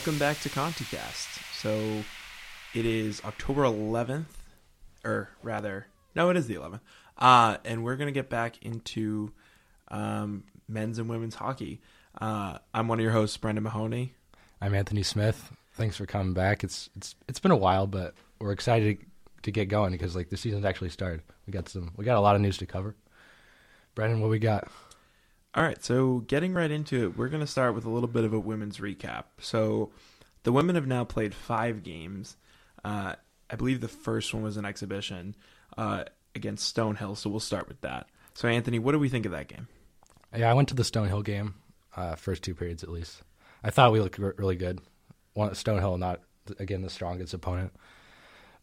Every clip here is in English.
welcome back to ContiCast. So it is October 11th, or rather, no, it is the 11th. Uh, and we're going to get back into um, men's and women's hockey. Uh, I'm one of your hosts, Brendan Mahoney. I'm Anthony Smith. Thanks for coming back. It's it's it's been a while, but we're excited to get going because like the season's actually started. We got some we got a lot of news to cover. Brendan, what we got? All right, so getting right into it, we're going to start with a little bit of a women's recap. So the women have now played five games. Uh, I believe the first one was an exhibition uh, against Stonehill, so we'll start with that. So, Anthony, what do we think of that game? Yeah, I went to the Stonehill game, uh, first two periods at least. I thought we looked really good. One, Stonehill, not again the strongest opponent,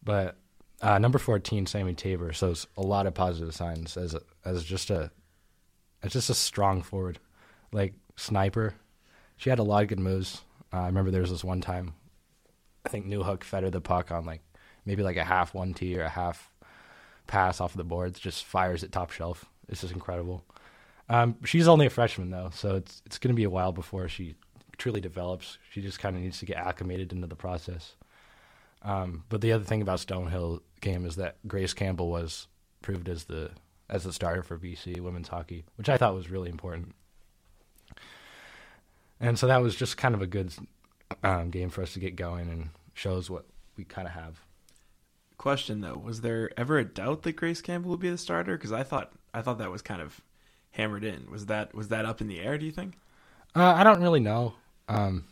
but uh, number fourteen, Sammy Tabor, shows a lot of positive signs as a, as just a it's just a strong forward, like sniper. She had a lot of good moves. Uh, I remember there was this one time, I think Newhook fed her the puck on like maybe like a half one T or a half pass off of the boards, just fires it top shelf. It's just incredible. Um, she's only a freshman though, so it's it's going to be a while before she truly develops. She just kind of needs to get acclimated into the process. Um, but the other thing about Stonehill game is that Grace Campbell was proved as the as the starter for BC women's hockey, which I thought was really important. And so that was just kind of a good um, game for us to get going and shows what we kind of have. Question though, was there ever a doubt that Grace Campbell would be the starter? Because I thought I thought that was kind of hammered in. Was that was that up in the air? Do you think? Uh, I don't really know. Um,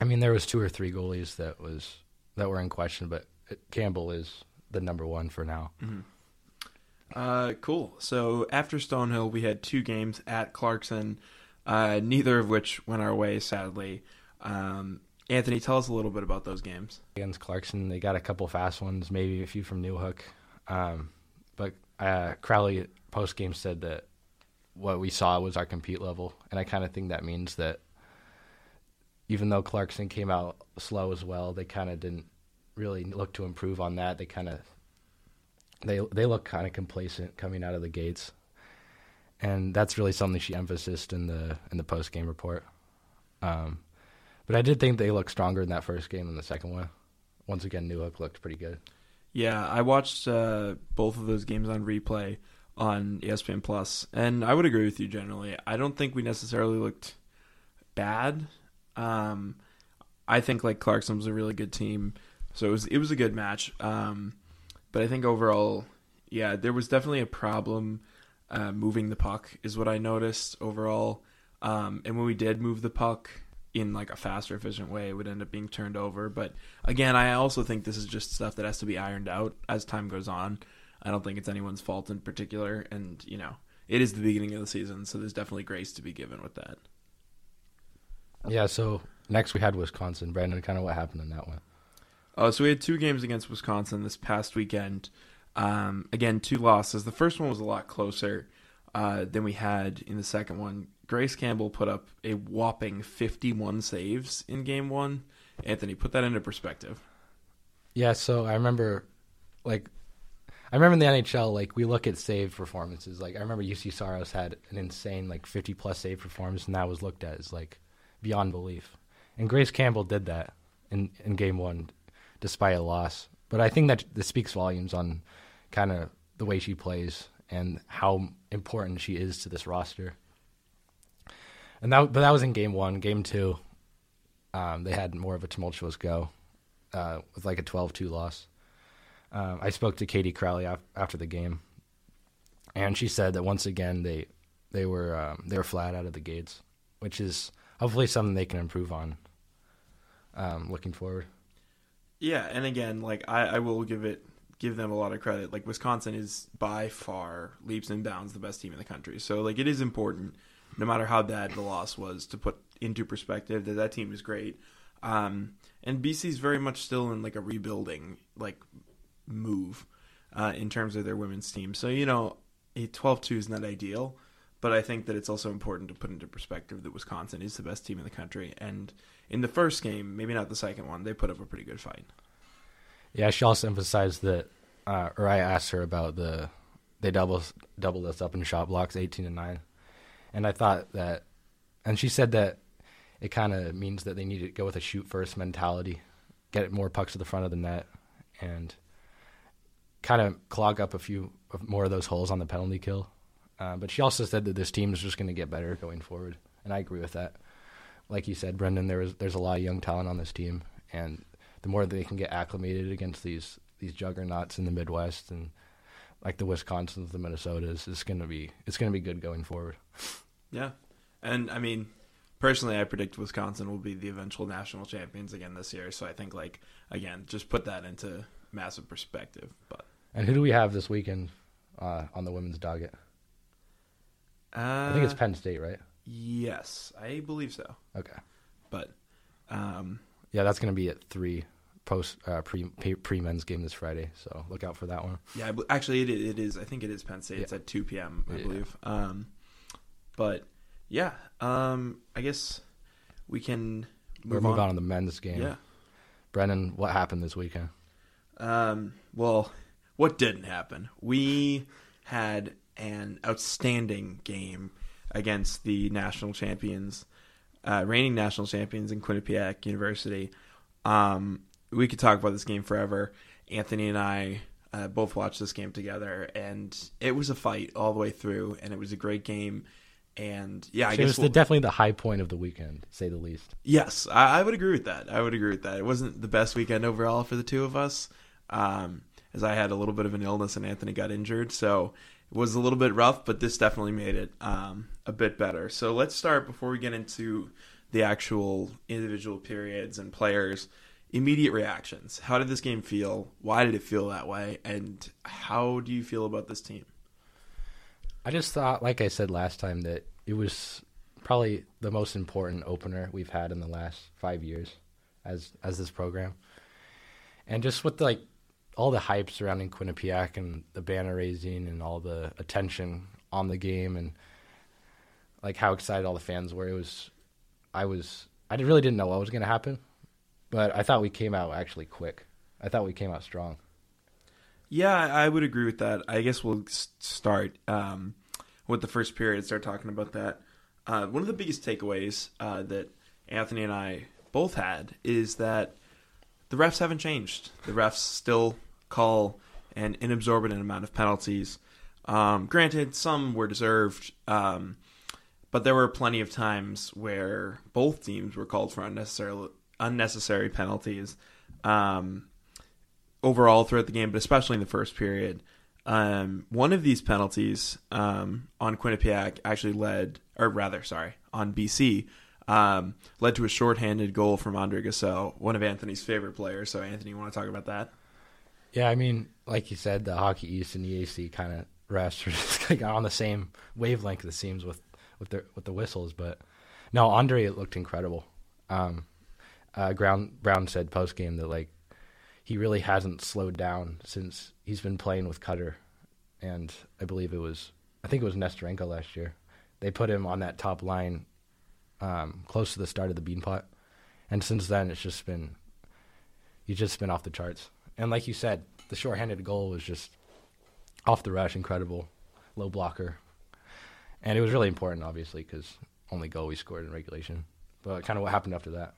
I mean, there was two or three goalies that was that were in question, but Campbell is the number one for now. Mm-hmm. Uh, cool. So after Stonehill, we had two games at Clarkson, uh, neither of which went our way, sadly. Um, Anthony, tell us a little bit about those games. Against Clarkson, they got a couple fast ones, maybe a few from Newhook. Um, but uh, Crowley post game said that what we saw was our compete level, and I kind of think that means that even though Clarkson came out slow as well, they kind of didn't really look to improve on that. They kind of they they look kind of complacent coming out of the gates, and that's really something she emphasized in the in the post game report. Um, but I did think they looked stronger in that first game than the second one. Once again, Newhook looked pretty good. Yeah, I watched uh, both of those games on replay on ESPN Plus, and I would agree with you generally. I don't think we necessarily looked bad. Um, I think like Clarkson was a really good team, so it was it was a good match. Um, but I think overall, yeah, there was definitely a problem uh, moving the puck, is what I noticed overall. Um, and when we did move the puck in like a faster, efficient way, it would end up being turned over. But again, I also think this is just stuff that has to be ironed out as time goes on. I don't think it's anyone's fault in particular, and you know, it is the beginning of the season, so there's definitely grace to be given with that. Yeah. So next we had Wisconsin. Brandon, kind of what happened in that one? Uh, so we had two games against Wisconsin this past weekend. Um, again, two losses. The first one was a lot closer uh, than we had in the second one. Grace Campbell put up a whopping 51 saves in game one. Anthony, put that into perspective. Yeah, so I remember, like, I remember in the NHL, like, we look at save performances. Like, I remember Juuse Saros had an insane, like, 50 plus save performance, and that was looked at as, like, beyond belief. And Grace Campbell did that in, in game one despite a loss. But I think that this speaks volumes on kind of the way she plays and how important she is to this roster. And that, but that was in game one. Game two, um, they had more of a tumultuous go uh, with like a 12-2 loss. Um, I spoke to Katie Crowley af- after the game, and she said that once again they they were um, they were flat out of the gates, which is hopefully something they can improve on. Um, looking forward. Yeah, and again, like I, I will give it give them a lot of credit. Like Wisconsin is by far leaps and bounds the best team in the country. So like it is important, no matter how bad the loss was, to put into perspective that that team is great. Um, and BC is very much still in like a rebuilding like move uh, in terms of their women's team. So you know, a 12-2 is not ideal, but I think that it's also important to put into perspective that Wisconsin is the best team in the country and in the first game, maybe not the second one, they put up a pretty good fight. Yeah, she also emphasized that, uh, or I asked her about the they double doubled us up in shot blocks, eighteen and nine, and I thought that, and she said that it kind of means that they need to go with a shoot first mentality, get more pucks to the front of the net, and kind of clog up a few more of those holes on the penalty kill. Uh, but she also said that this team is just going to get better going forward, and I agree with that. Like you said, Brendan, there was there's a lot of young talent on this team, and the more they can get acclimated against these these juggernauts in the Midwest and like the Wisconsins, the Minnesotas, it's gonna be it's gonna be good going forward. Yeah, and I mean, personally, I predict Wisconsin will be the eventual national champions again this year. So I think like again, just put that into massive perspective. But and who do we have this weekend uh, on the women's docket? uh, I think it's Penn State, right? Yes, I believe so. Okay. But um, Yeah, that's gonna be at three post uh, pre pre men's game this Friday. So look out for that one. yeah, actually, it, it is. I think it is Penn State. It's at two p.m. I Yeah. believe. Um, but yeah, um, I guess we can We're move on. on to the men's game. Yeah. Brennan, what happened this weekend? Um, well, what didn't happen? We had an outstanding game against the national champions, uh, reigning national champions in Quinnipiac University. Um, we could talk about this game forever. Anthony and I uh, both watched this game together, and it was a fight all the way through, and it was a great game. And yeah, I it guess was the, we'll- definitely the high point of the weekend, say the least. Yes, I, I would agree with that. I would agree with that. It wasn't the best weekend overall for the two of us, um, as I had a little bit of an illness and Anthony got injured, so it was a little bit rough. But this definitely made it um, a bit better. So let's start before we get into the actual individual periods and players. Immediate reactions. How did this game feel? Why did it feel that way? And how do you feel about this team? I just thought, like I said last time, that it was probably the most important opener we've had in the last five years as as this program, and just with like all the hype surrounding Quinnipiac and the banner raising and all the attention on the game and like how excited all the fans were. It was, I was, I really didn't know what was going to happen, but I thought we came out actually quick. I thought we came out strong. Yeah, I would agree with that. I guess we'll start um, with the first period. Start talking about that. Uh, one of the biggest takeaways uh, that Anthony and I both had is that the refs haven't changed. The refs still call an inabsorbent amount of penalties. Um, granted, some were deserved, um, but there were plenty of times where both teams were called for unnecessary unnecessary penalties. Um, overall throughout the game, but especially in the first period. Um, one of these penalties um, on Quinnipiac actually led, or rather, sorry, on BC, um, led to a shorthanded goal from Andre Gasseau, one of Anthony's favorite players. So, Anthony, you want to talk about that? Yeah, I mean, like you said, the Hockey East and the ECAC kind of refs are just like on the same wavelength. It seems with with the with the whistles, but no, Andre it looked incredible. Um, uh, Brown Brown said post game that like he really hasn't slowed down since he's been playing with Cutter, and I believe it was I think it was Nesterenko last year. They put him on that top line um, close to the start of the Beanpot, and since then it's just been he's just been off the charts. And like you said, the shorthanded goal was just off the rush, incredible, low blocker, and it was really important, obviously, because only goal we scored in regulation. But kind of what happened after that?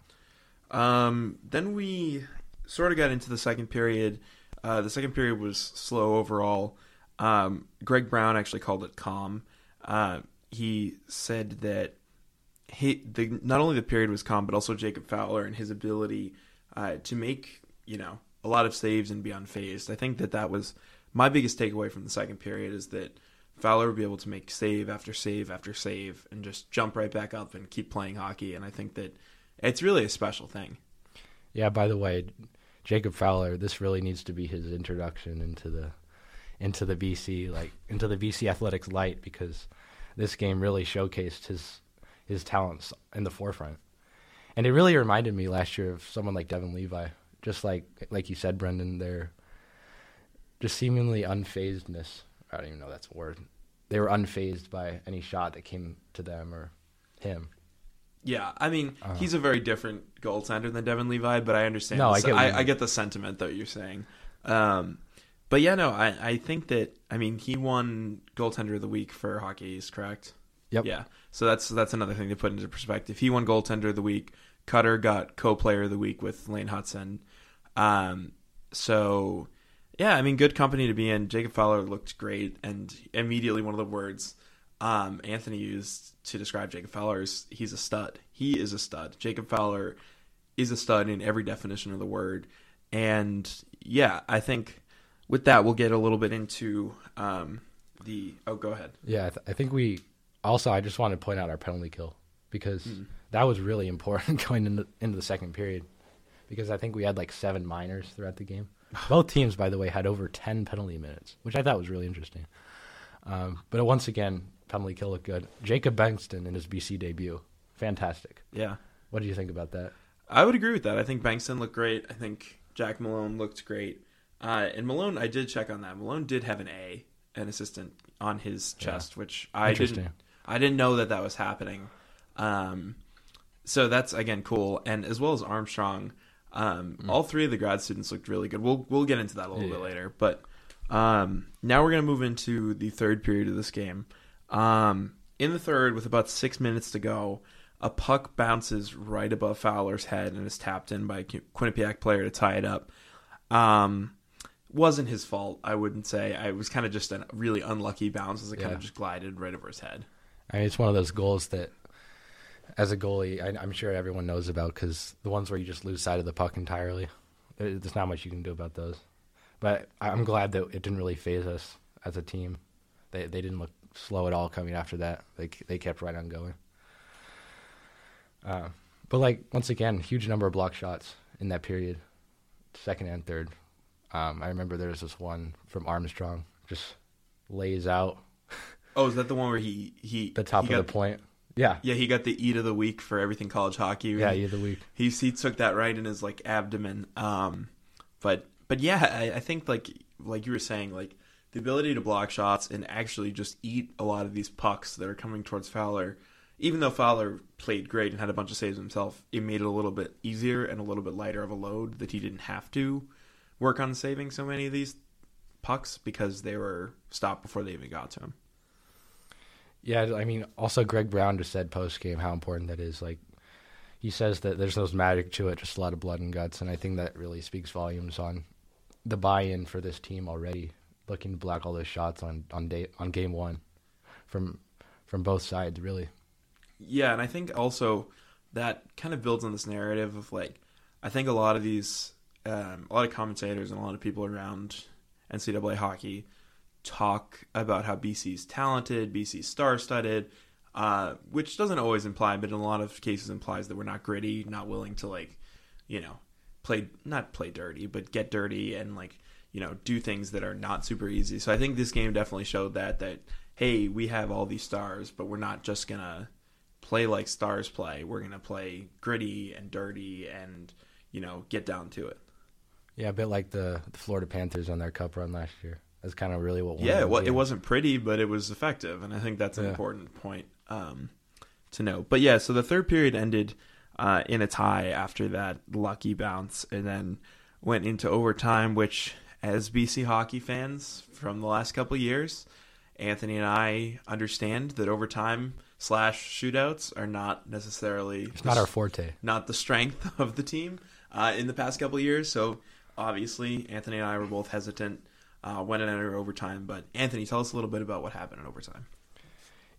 Um, then we sort of got into the second period. Uh, the second period was slow overall. Um, Greg Brown actually called it calm. Uh, he said that he, the, not only the period was calm, but also Jacob Fowler and his ability uh, to make you know a lot of saves and be unfazed. I think that that was my biggest takeaway from the second period is that Fowler would be able to make save after save after save and just jump right back up and keep playing hockey. And I think that it's really a special thing. Yeah. By the way, Jacob Fowler, this really needs to be his introduction into the into the BC like into the BC athletics light because this game really showcased his his talents in the forefront. And it really reminded me last year of someone like Devon Levi, just like like you said, Brendan. They're just seemingly unfazedness. I don't even know that's a word. They were unfazed by any shot that came to them or him. Yeah, I mean, Uh-huh. he's a very different goaltender than Devon Levi, but I understand. No, I get I, I get the sentiment that you're saying. Um, but yeah, no, I, I think that I mean he won goaltender of the week for Hockey East, correct? Yep. Yeah. So that's that's another thing to put into perspective. He won goaltender of the week. Cutter got co-player of the week with Lane Hutson. Um, so yeah, I mean, good company to be in. Jacob Fowler looked great, and immediately one of the words um, Anthony used to describe Jacob Fowler is he's a stud. He is a stud. Jacob Fowler is a stud in every definition of the word, and yeah, I think with that we'll get a little bit into um, the. Oh, go ahead. Yeah, I, th- I think we also. I just want to point out our penalty kill because that was really important going into into the second period because I think we had like seven minors throughout the game. Both teams, by the way, had over ten penalty minutes, which I thought was really interesting. Um, but once again, penalty kill looked good. Jacob Bankston in his BC debut, fantastic. Yeah. What do you think about that? I would agree with that. I think Bankston looked great. I think Jack Malone looked great. Uh, and Malone, I did check on that. Malone did have an A, an assistant on his chest, which I didn't. I didn't know that that was happening. Um, so that's again cool, and as well as Armstrong, um, all three of the grad students looked really good. We'll we'll get into that a little bit later, but um, now we're gonna move into the third period of this game. Um, in the third, with about six minutes to go, a puck bounces right above Fowler's head and is tapped in by a Quinnipiac player to tie it up. Um, wasn't his fault, I wouldn't say. I was kind of just a really unlucky bounce as it kind of just glided right over his head. I mean, it's one of those goals that, as a goalie, I, I'm sure everyone knows about because the ones where you just lose sight of the puck entirely, there's not much you can do about those. But I'm glad that it didn't really phase us as a team. They they didn't look slow at all coming after that. They they kept right on going. Uh, but like once again, huge number of block shots in that period, second and third. Um, I remember there was this one from Armstrong, just lays out Oh, is that the one where he he the top he of got, the point. Yeah, Yeah, he got the eat of the week for everything college hockey. yeah, you the week. he he took that right in his like abdomen. Um, but but yeah, I, I think like like you were saying, like the ability to block shots and actually just eat a lot of these pucks that are coming towards Fowler. Even though Fowler played great and had a bunch of saves himself, it made it a little bit easier and a little bit lighter of a load that he didn't have to work on saving so many of these pucks because they were stopped before they even got to him. Yeah, I mean, also Greg Brown just said post game how important that is. Like, he says that there's no magic to it, just a lot of blood and guts, and I think that really speaks volumes on the buy-in for this team already. Looking to block all those shots on on day on game one, from from both sides, really. Yeah, and I think also that kind of builds on this narrative of like, I think a lot of these, um, a lot of commentators and a lot of people around NCAA hockey talk about how BC's talented, BC's star-studded, uh, which doesn't always imply, but in a lot of cases implies that we're not gritty, not willing to like, you know, play not play dirty, but get dirty and like you know do things that are not super easy. So I think this game definitely showed that that hey, we have all these stars, but we're not just gonna play like stars play. We're gonna play gritty and dirty and you know get down to it. Yeah, a bit like the, the Florida Panthers on their cup run last year. That's kind of really what. Yeah, the it, wasn't pretty, but it was effective, and I think that's an Yeah. important point um, to know. But yeah, so the third period ended uh, in a tie after that lucky bounce, and then went into overtime. Which, as BC hockey fans from the last couple of years, Anthony and I understand that overtime slash shootouts are not necessarily It's not our forte. not the strength of the team uh, in the past couple of years. So obviously, Anthony and I were both hesitant uh, when it entered overtime. But Anthony, tell us a little bit about what happened in overtime.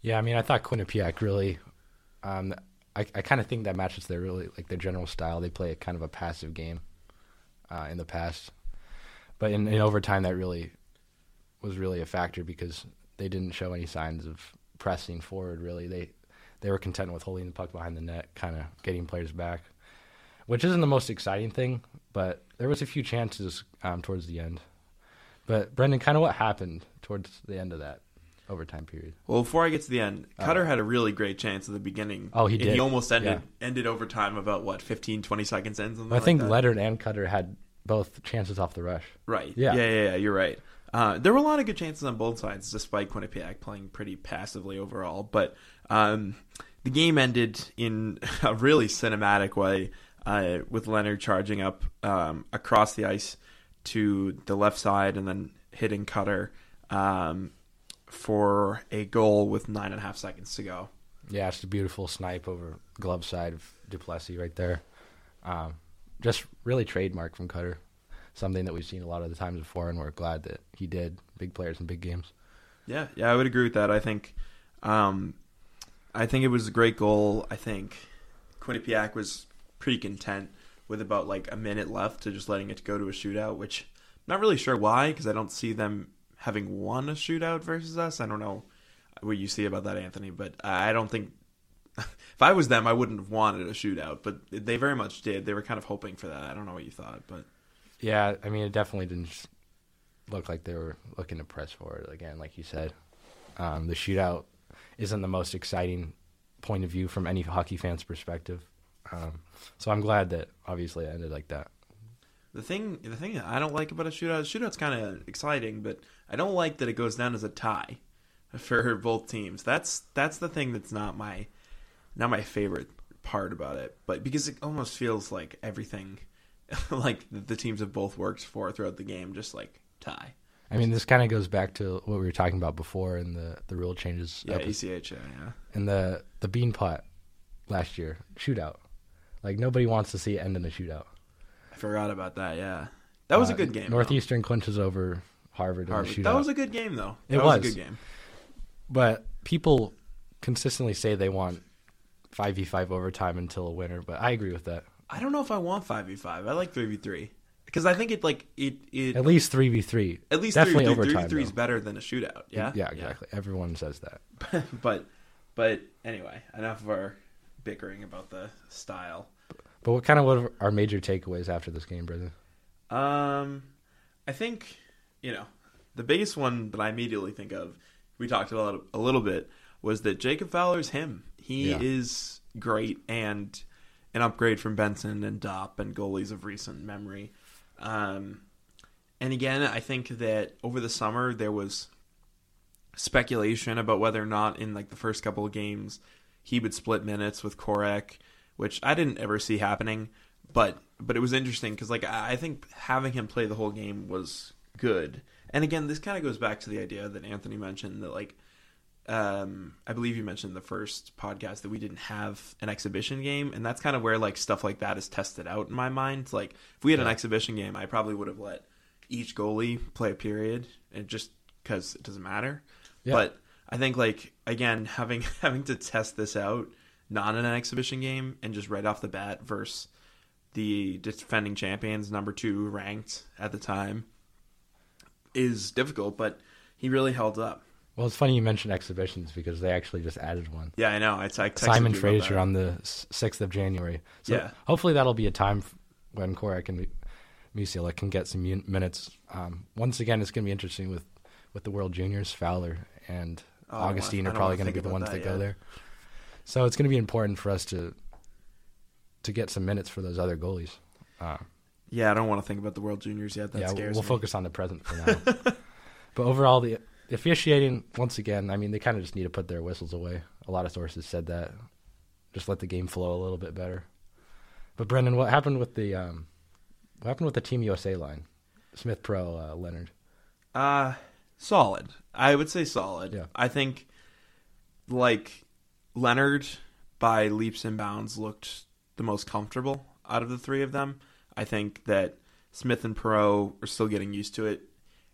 Yeah, I mean, I thought Quinnipiac really. Um, I I kind of think that matches their really like their general style. They play a kind of a passive game uh, in the past, but in, in overtime that really was really a factor because they didn't show any signs of pressing forward. Really, they they were content with holding the puck behind the net, kind of getting players back, which isn't the most exciting thing. But there was a few chances um, towards the end. But Brendan, kind of what happened towards the end of that overtime period? Well, before I get to the end, Uh, Cutter had a really great chance at the beginning. Oh, he And did. He almost ended Yeah. ended overtime about what 15, 20 seconds in. Something I think that. Leonard and Cutter had both chances off the rush. Right. Yeah. Yeah. Yeah. Yeah. You're right. Uh, there were a lot of good chances on both sides, despite Quinnipiac playing pretty passively overall. But um, the game ended in a really cinematic way, uh, with Leonard charging up um, across the ice to the left side and then hitting Cutter. Um, for a goal with nine and a half seconds to go. Yeah, it's a beautiful snipe over glove side of Duplessis right there. Um, just really trademark from Cutter. Something that we've seen a lot of the times before, and we're glad that he did. Big players in big games. Yeah, yeah, I would agree with that. I think, um, I think it was a great goal. I think Quinnipiac was pretty content with about like a minute left to just letting it go to a shootout, which I'm not really sure why because I don't see them having won a shootout versus us. I don't know what you see about that, Anthony, but I don't think if I was them, I wouldn't have wanted a shootout, but they very much did. They were kind of hoping for that. I don't know what you thought, but Yeah, I mean, it definitely didn't look like they were looking to press forward again, like you said. Um, the shootout isn't the most exciting point of view from any hockey fan's perspective. Um, so I'm glad that obviously it ended like that. the thing the thing that I don't like about a shootout, a shootout's kind of exciting, but I don't like that it goes down as a tie for both teams. That's that's the thing that's not my not my favorite part about it, but because it almost feels like everything like the teams have both worked for throughout the game just like tie. I mean, this kind of goes back to what we were talking about before in the, the rule changes. Yeah, episode. ECH, yeah, yeah. in the the Beanpot last year shootout. Like nobody wants to see it end in a shootout. I forgot about that. Yeah, that was a Uh, good game. Northeastern clinches over Harvard, though. in the shootout. That was a good game though. It That was. a good game. but people consistently say they want five v five overtime until a winner. But I agree with that. I don't know if I want five v five. I like three v three because I think it like it it At least three v three. At least definitely three, three, overtime. three is better than a shootout. Yeah, yeah, exactly. Everyone says that. But but anyway, enough of our bickering about the style. But what kind of what are our major takeaways after this game, Brendan? Um, I think you know the biggest one that I immediately think of. We talked about it a little bit was that Jacob Fowler's him. He Yeah. is great and an upgrade from Benson and Dop and goalies of recent memory. Um, and again, I think that over the summer there was speculation about whether or not in like the first couple of games he would split minutes with Korek, which I didn't ever see happening. But but it was interesting because like I think having him play the whole game was good. And again, this kind of goes back to the idea that Anthony mentioned that like um, I believe you mentioned the first podcast that we didn't have an exhibition game, and that's kind of where like stuff like that is tested out in my mind. Like if we had an exhibition game, I probably would have let each goalie play a period, and just because it doesn't matter. Yeah. But I think like again having having to test this out not in an exhibition game and just right off the bat versus the defending champions, number two ranked at the time, is difficult. But he really held up. Well, it's funny you mentioned exhibitions because they actually just added one. Yeah, I know. I, I texted Simon Fraser on the sixth of January. So Yeah. hopefully that'll be a time when Korak and Musiala can get some minutes. Um, once again, it's going to be interesting with with the World Juniors. Fowler and Oh, Augustine wanna- are probably going to be the ones that that go there. So it's going to be important for us to to get some minutes for those other goalies. Uh, Yeah, I don't want to think about the World Juniors yet. That yeah, scares we'll me. focus on the present for now. but overall, the the officiating once again, I mean, they kind of just need to put their whistles away. A lot of sources said that. Just let the game flow a little bit better. But Brendan, what happened with the um, what happened with the Team USA line? Smith Pro uh, Leonard. Uh solid. I would say solid. Yeah. I think like Leonard by leaps and bounds looked the most comfortable out of the three of them. I think that Smith and Perreault are still getting used to it.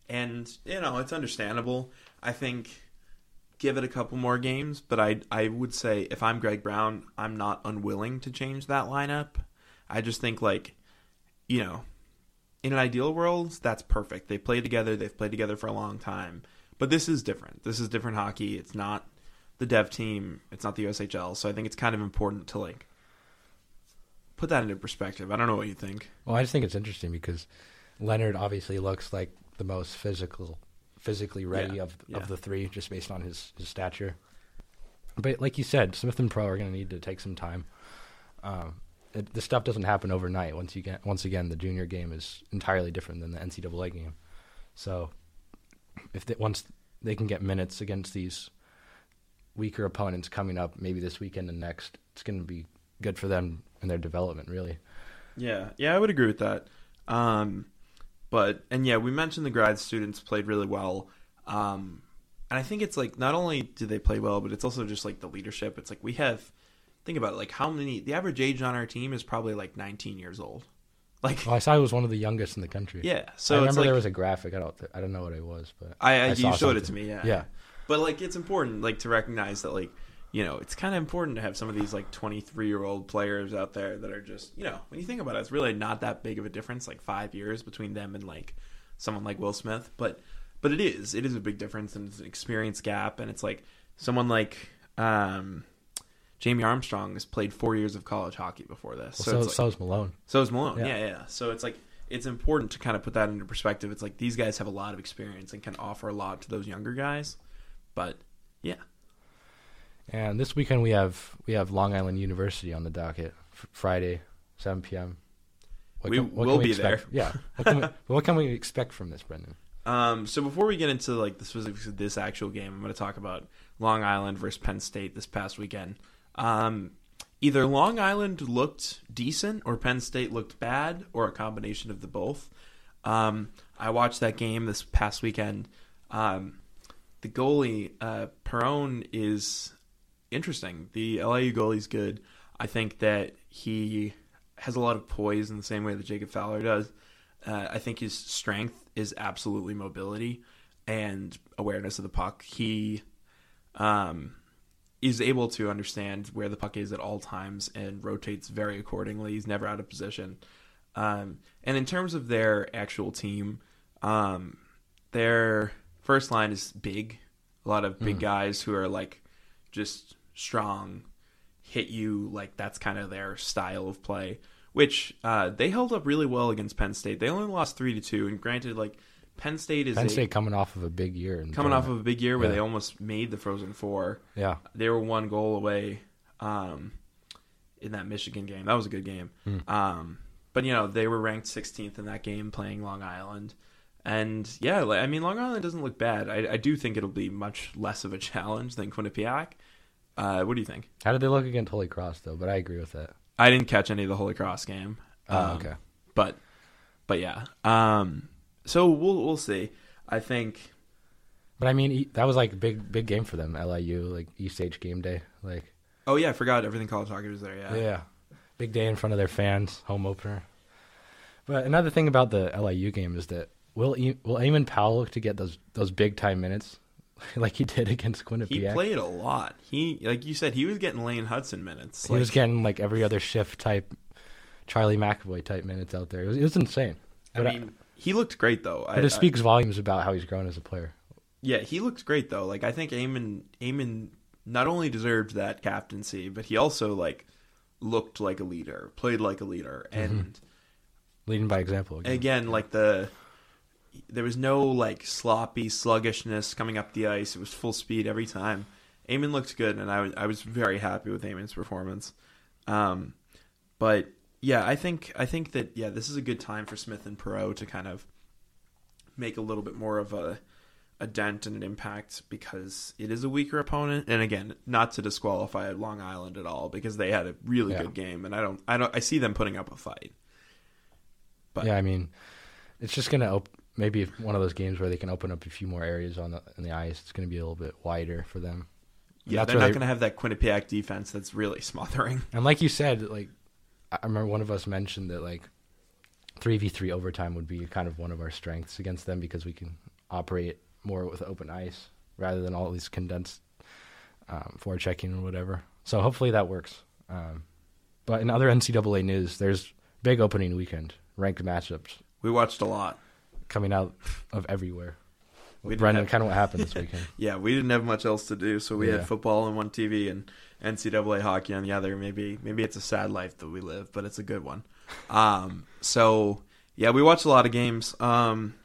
And, you know, it's understandable. I think give it a couple more games, but I I would say if I'm Greg Brown, I'm not unwilling to change that lineup. I just think like, you know, in an ideal world, that's perfect. They play together. They've played together for a long time. But this is different. This is different hockey. It's not the dev team. It's not the USHL. So I think it's kind of important to like put that into perspective. I don't know what you think. Well, I just think it's interesting because Leonard obviously looks like the most physical, physically ready Yeah, of yeah. of the three, just based on his his stature. But like you said, Smith and Pro are going to need to take some time. Um, it, this stuff doesn't happen overnight. Once you get once again, the junior game is entirely different than the NCAA game. So, if they, once they can get minutes against these weaker opponents coming up, maybe this weekend and next, it's going to be good for them and their development, really. Yeah, yeah, I would agree with that. Um, but and yeah, we mentioned the grad students played really well. Um, and I think it's like not only do they play well, but it's also just like the leadership. It's like we have think about it, like how many the average age on our team is probably like 19 years old. Like Well, I saw he was one of the youngest in the country. yeah, So I remember like there was a graphic. I don't. I don't know what it was, but I, I, I you showed it to me, yeah. yeah, But like it's important like to recognize that like you know, it's kind of important to have some of these like 23-year-old players out there that are just, you know, when you think about it, it's really not that big of a difference like 5 years between them and like someone like Will Smith, but but it is. It is a big difference and it's an experience gap and it's like someone like um Jamie Armstrong has played 4 years of college hockey before this. Well, so so it's like, so is Malone. so is Malone. Yeah. Yeah. yeah. So it's like it's important to kind of put that into perspective. It's like these guys have a lot of experience and can offer a lot to those younger guys. But yeah, And this weekend we have we have Long Island University on the docket. F- Friday, 7 p.m. What We what will we be expect? Yeah. What can, we, what can we expect from this, Brendan? Um, so before we get into like the specifics of this actual game, I'm going to talk about Long Island versus Penn State this past weekend. Um, either Long Island looked decent or Penn State looked bad, or a combination of the both. Um, I watched that game this past weekend. Um, the goalie uh, Perone is interesting. The LIU goalie's good. I think that he has a lot of poise in the same way that Jacob Fowler does. Uh, I think his strength is absolutely mobility and awareness of the puck. He um, is able to understand where the puck is at all times and rotates very accordingly. He's never out of position. Um, and in terms of their actual team, um, their first line is big. A lot of big Mm. guys who are like just strong, hit you like that's kind of their style of play. Which uh, they held up really well against Penn State. They only lost three to two, and granted, like Penn State is Penn a- State coming off of a big year. in coming off of a big year where Yeah. they almost made the Frozen Four. yeah. They were one goal away um, in that Michigan game. That was a good game. Hmm. Um, but you know they were ranked 16th in that game, playing Long Island. And yeah, I mean Long Island doesn't look bad. I, I do think it'll be much less of a challenge than Quinnipiac. Uh, what do you think? How did they look against Holy Cross though? But I agree with that. I didn't catch any of the Holy Cross game. Oh, Um, okay. but but yeah. Um, so we'll we'll see. I think But I mean, that was like big big game for them. LIU like East Stage game day. Like Oh yeah, I forgot everything college hockey was there. Yeah. yeah. big day in front of their fans, home opener. But another thing about the LIU game is that will e- will Eamon Powell look to get those those big time minutes like he did against Quinnipiac? He played a lot. He like you said, he was getting Lane Hutson minutes. He was getting like every other shift type, Charlie McAvoy type minutes out there. It was, it was insane. I mean, he looked great though. I, but it I- speaks volumes about how he's grown as a player. yeah, he looked great though. Like I think Eamon Eamon not only deserved that captaincy, but he also like looked like a leader, played like a leader, and Leading by example. Again. again, like the there was no like sloppy sluggishness coming up the ice. It was full speed every time. Eamon looked good, and I was I was very happy with Eamon's performance. Um, but yeah, I think I think that yeah, this is a good time for Smith and Perreault to kind of make a little bit more of a a dent and an impact because it is a weaker opponent. And again, not to disqualify Long Island at all because they had a really Yeah. good game, and I don't I don't I see them putting up a fight. But yeah, I mean, it's just gonna op- maybe if one of those games where they can open up a few more areas on the on the ice. It's gonna be a little bit wider for them. And Yeah, they're not they- going to have that Quinnipiac defense that's really smothering. And like you said, like I remember one of us mentioned that like three v three overtime would be kind of one of our strengths against them because we can operate more with open ice rather than all these condensed um, forechecking or whatever. So hopefully that works. Um, but in other NCAA news, there's big opening weekend ranked matchups We watched a lot. coming out of everywhere. We Brendan, have- kind of what happened this weekend. Yeah, we didn't have much else to do, so we Yeah. had football on one TV and NCAA hockey on the other. Maybe maybe it's a sad life that we live, but it's a good one. Um, so yeah, we watched a lot of games. Um,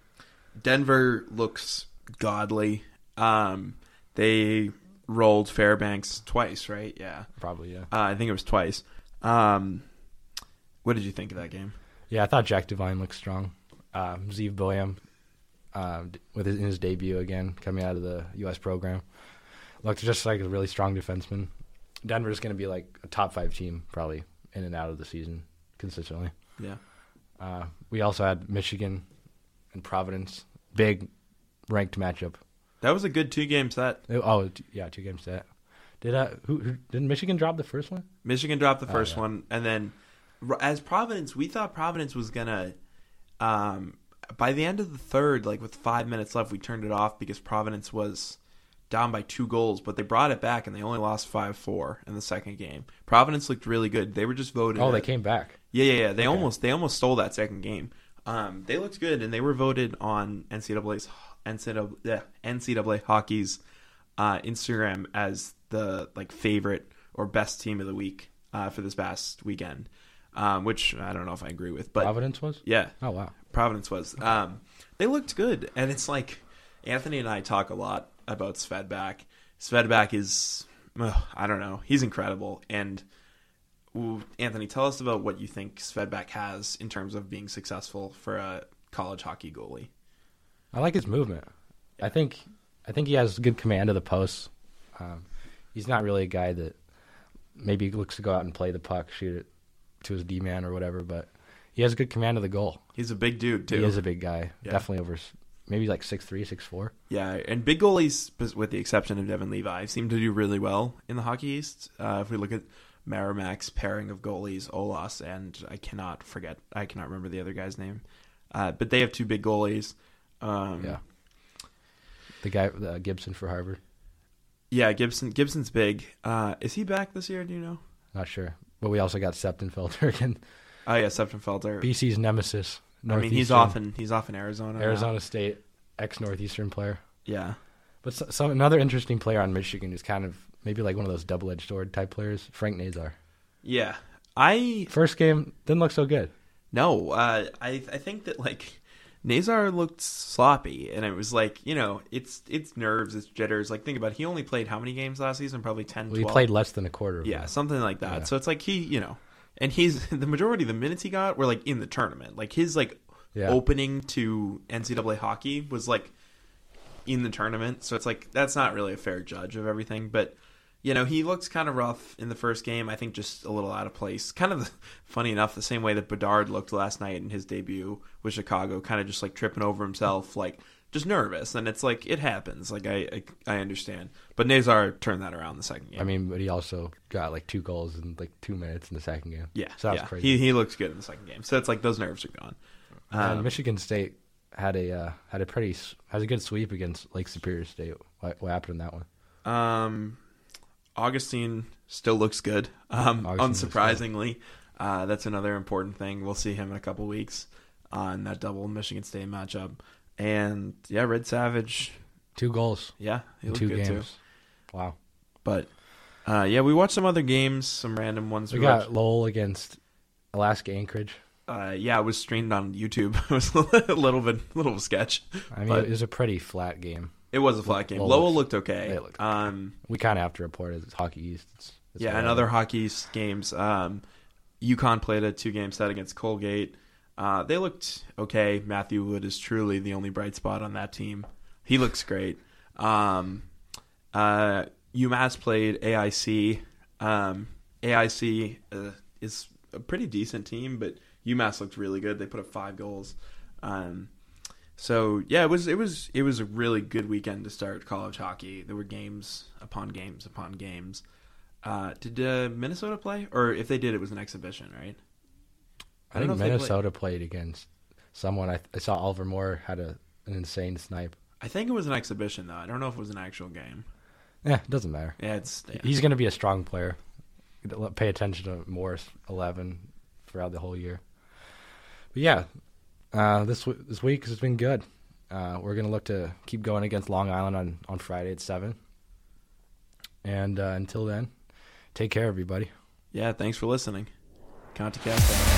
Denver looks godly. Um, they rolled Fairbanks twice, right? Yeah, Probably, yeah. uh, I think it was twice. Um, what did you think of that game? Yeah, I thought Jack Devine looked strong. Um, Zeev d- with his, in his debut again, coming out of the U.S. program, looked just like a really strong defenseman. Denver's going to be like a top five team probably in and out of the season consistently. Yeah. Uh, we also had Michigan and Providence, big ranked matchup. That was a good two game set. It- oh, yeah, two game set. Did uh, who, who did Michigan drop the first one? Michigan dropped the Oh, first yeah. one, and then as Providence, we thought Providence was gonna. Um, by the end of the third, like with five minutes left, we turned it off because Providence was down by two goals, but they brought it back and they only lost five four in the second game. Providence looked really good. They were just voted. Oh, they came back. Yeah, yeah, yeah. They almost they almost stole that second game. Um, they looked good, and they were voted on NCAA's NCAA, NCAA hockey's uh, Instagram as the like favorite or best team of the week uh, for this past weekend. Um, which I don't know if I agree with, but Providence was. yeah, Oh wow. Providence was. Um, they looked good, and it's like Anthony and I talk a lot about Svedback. Svedback is, ugh, I don't know, he's incredible. And ooh, Anthony, tell us about what you think Svedback has in terms of being successful for a college hockey goalie. I like his movement. I think I think he has good command of the post. Um, he's not really a guy that maybe looks to go out and play the puck, shoot it to his D man or whatever, but he has good command of the goal. He's a big dude too. He is a big guy, Yeah. definitely over maybe like six three, six four. Yeah, and big goalies, with the exception of Devon Levi, seem to do really well in the Hockey East. Uh, if we look at Merrimack's pairing of goalies, Ollas and I cannot forget, I cannot remember the other guy's name, uh, but they have two big goalies. Um, Yeah. The guy uh, Gibson for Harvard, yeah. Gibson, Gibson's big. Uh, is he back this year? Do you know? not sure, but we also got Semptimphelter again, Oh yeah, Semptimphelter. BC's nemesis. I mean, he's in he's off in Arizona. now. Arizona State, ex Northeastern player. Yeah, But so, some another interesting player on Michigan is kind of maybe like one of those double edged sword type players. Frank Nazar. yeah. I First game didn't look so good. No, uh, I I think that like Nazar looked sloppy, and it was like you know it's it's nerves, it's jitters. Like think about it, he only played how many games last season? Probably 10, Well, he 12? played less than a quarter. Of yeah, them. something like that. Yeah. So it's like he you know, and he's the majority of the minutes he got were like in the tournament. Like his like Yeah. opening to NCAA hockey was like in the tournament. So it's like that's not really a fair judge of everything, but. You know, he looked kind of rough in the first game. I think just a little out of place. Kind of funny enough, the same way that Bedard looked last night in his debut with Chicago, kind of just like tripping over himself, like just nervous. And it's like it happens. Like I, I, I understand. But Nazar turned that around the second game. I mean, but he also got like two goals in like two minutes in the second game. yeah, so that was yeah. crazy. He he looks good in the second game. So it's like those nerves are gone. Um, Michigan State had a uh, had a pretty has a good sweep against Lake Superior State. What, what happened in that one? Um, Augustine still looks good. Um, Augustine unsurprisingly, uh, that's another important thing. We'll see him in a couple weeks on that double Michigan State matchup. And yeah, Red Savage. Two goals Yeah, he looked two good games. too. Wow. But uh, yeah, we watched some other games, some random ones. We We, got watched. Lowell against Alaska Anchorage. Uh, yeah, it was streamed on YouTube. it was a little bit, little sketch. I mean, it was a pretty flat game. It was a flat game. Lowell Lowell looked- looked okay. It looked- Um, We kind of have to report it as Hockey East. It's, it's yeah, and other hockey s- games. Um, UConn played a two-game set against Colgate. Uh, they looked okay. Matthew Wood is truly the only bright spot on that team. He looks great. Um, uh, UMass played AIC. Um, AIC uh, is a pretty decent team, but UMass looked really good. They put up five goals. Um, so yeah, it was it was it was a really good weekend to start college hockey. There were games upon games upon games. Uh, did uh, Minnesota play, or if they did, it was an exhibition, right? I, don't think Minnesota played against someone. I, I saw Oliver Moore had a an insane snipe. I think it was an exhibition though. I don't know if it was an actual game. Yeah, it doesn't matter. Yeah, it's yeah. He's going to be a strong player. Pay attention to Morris eleven throughout the whole year. But yeah, uh, this w- this week has been good. Uh, we're going to look to keep going against Long Island on, on Friday at seven. And uh, until then, take care, everybody. yeah. Thanks for listening. Conti Cafe.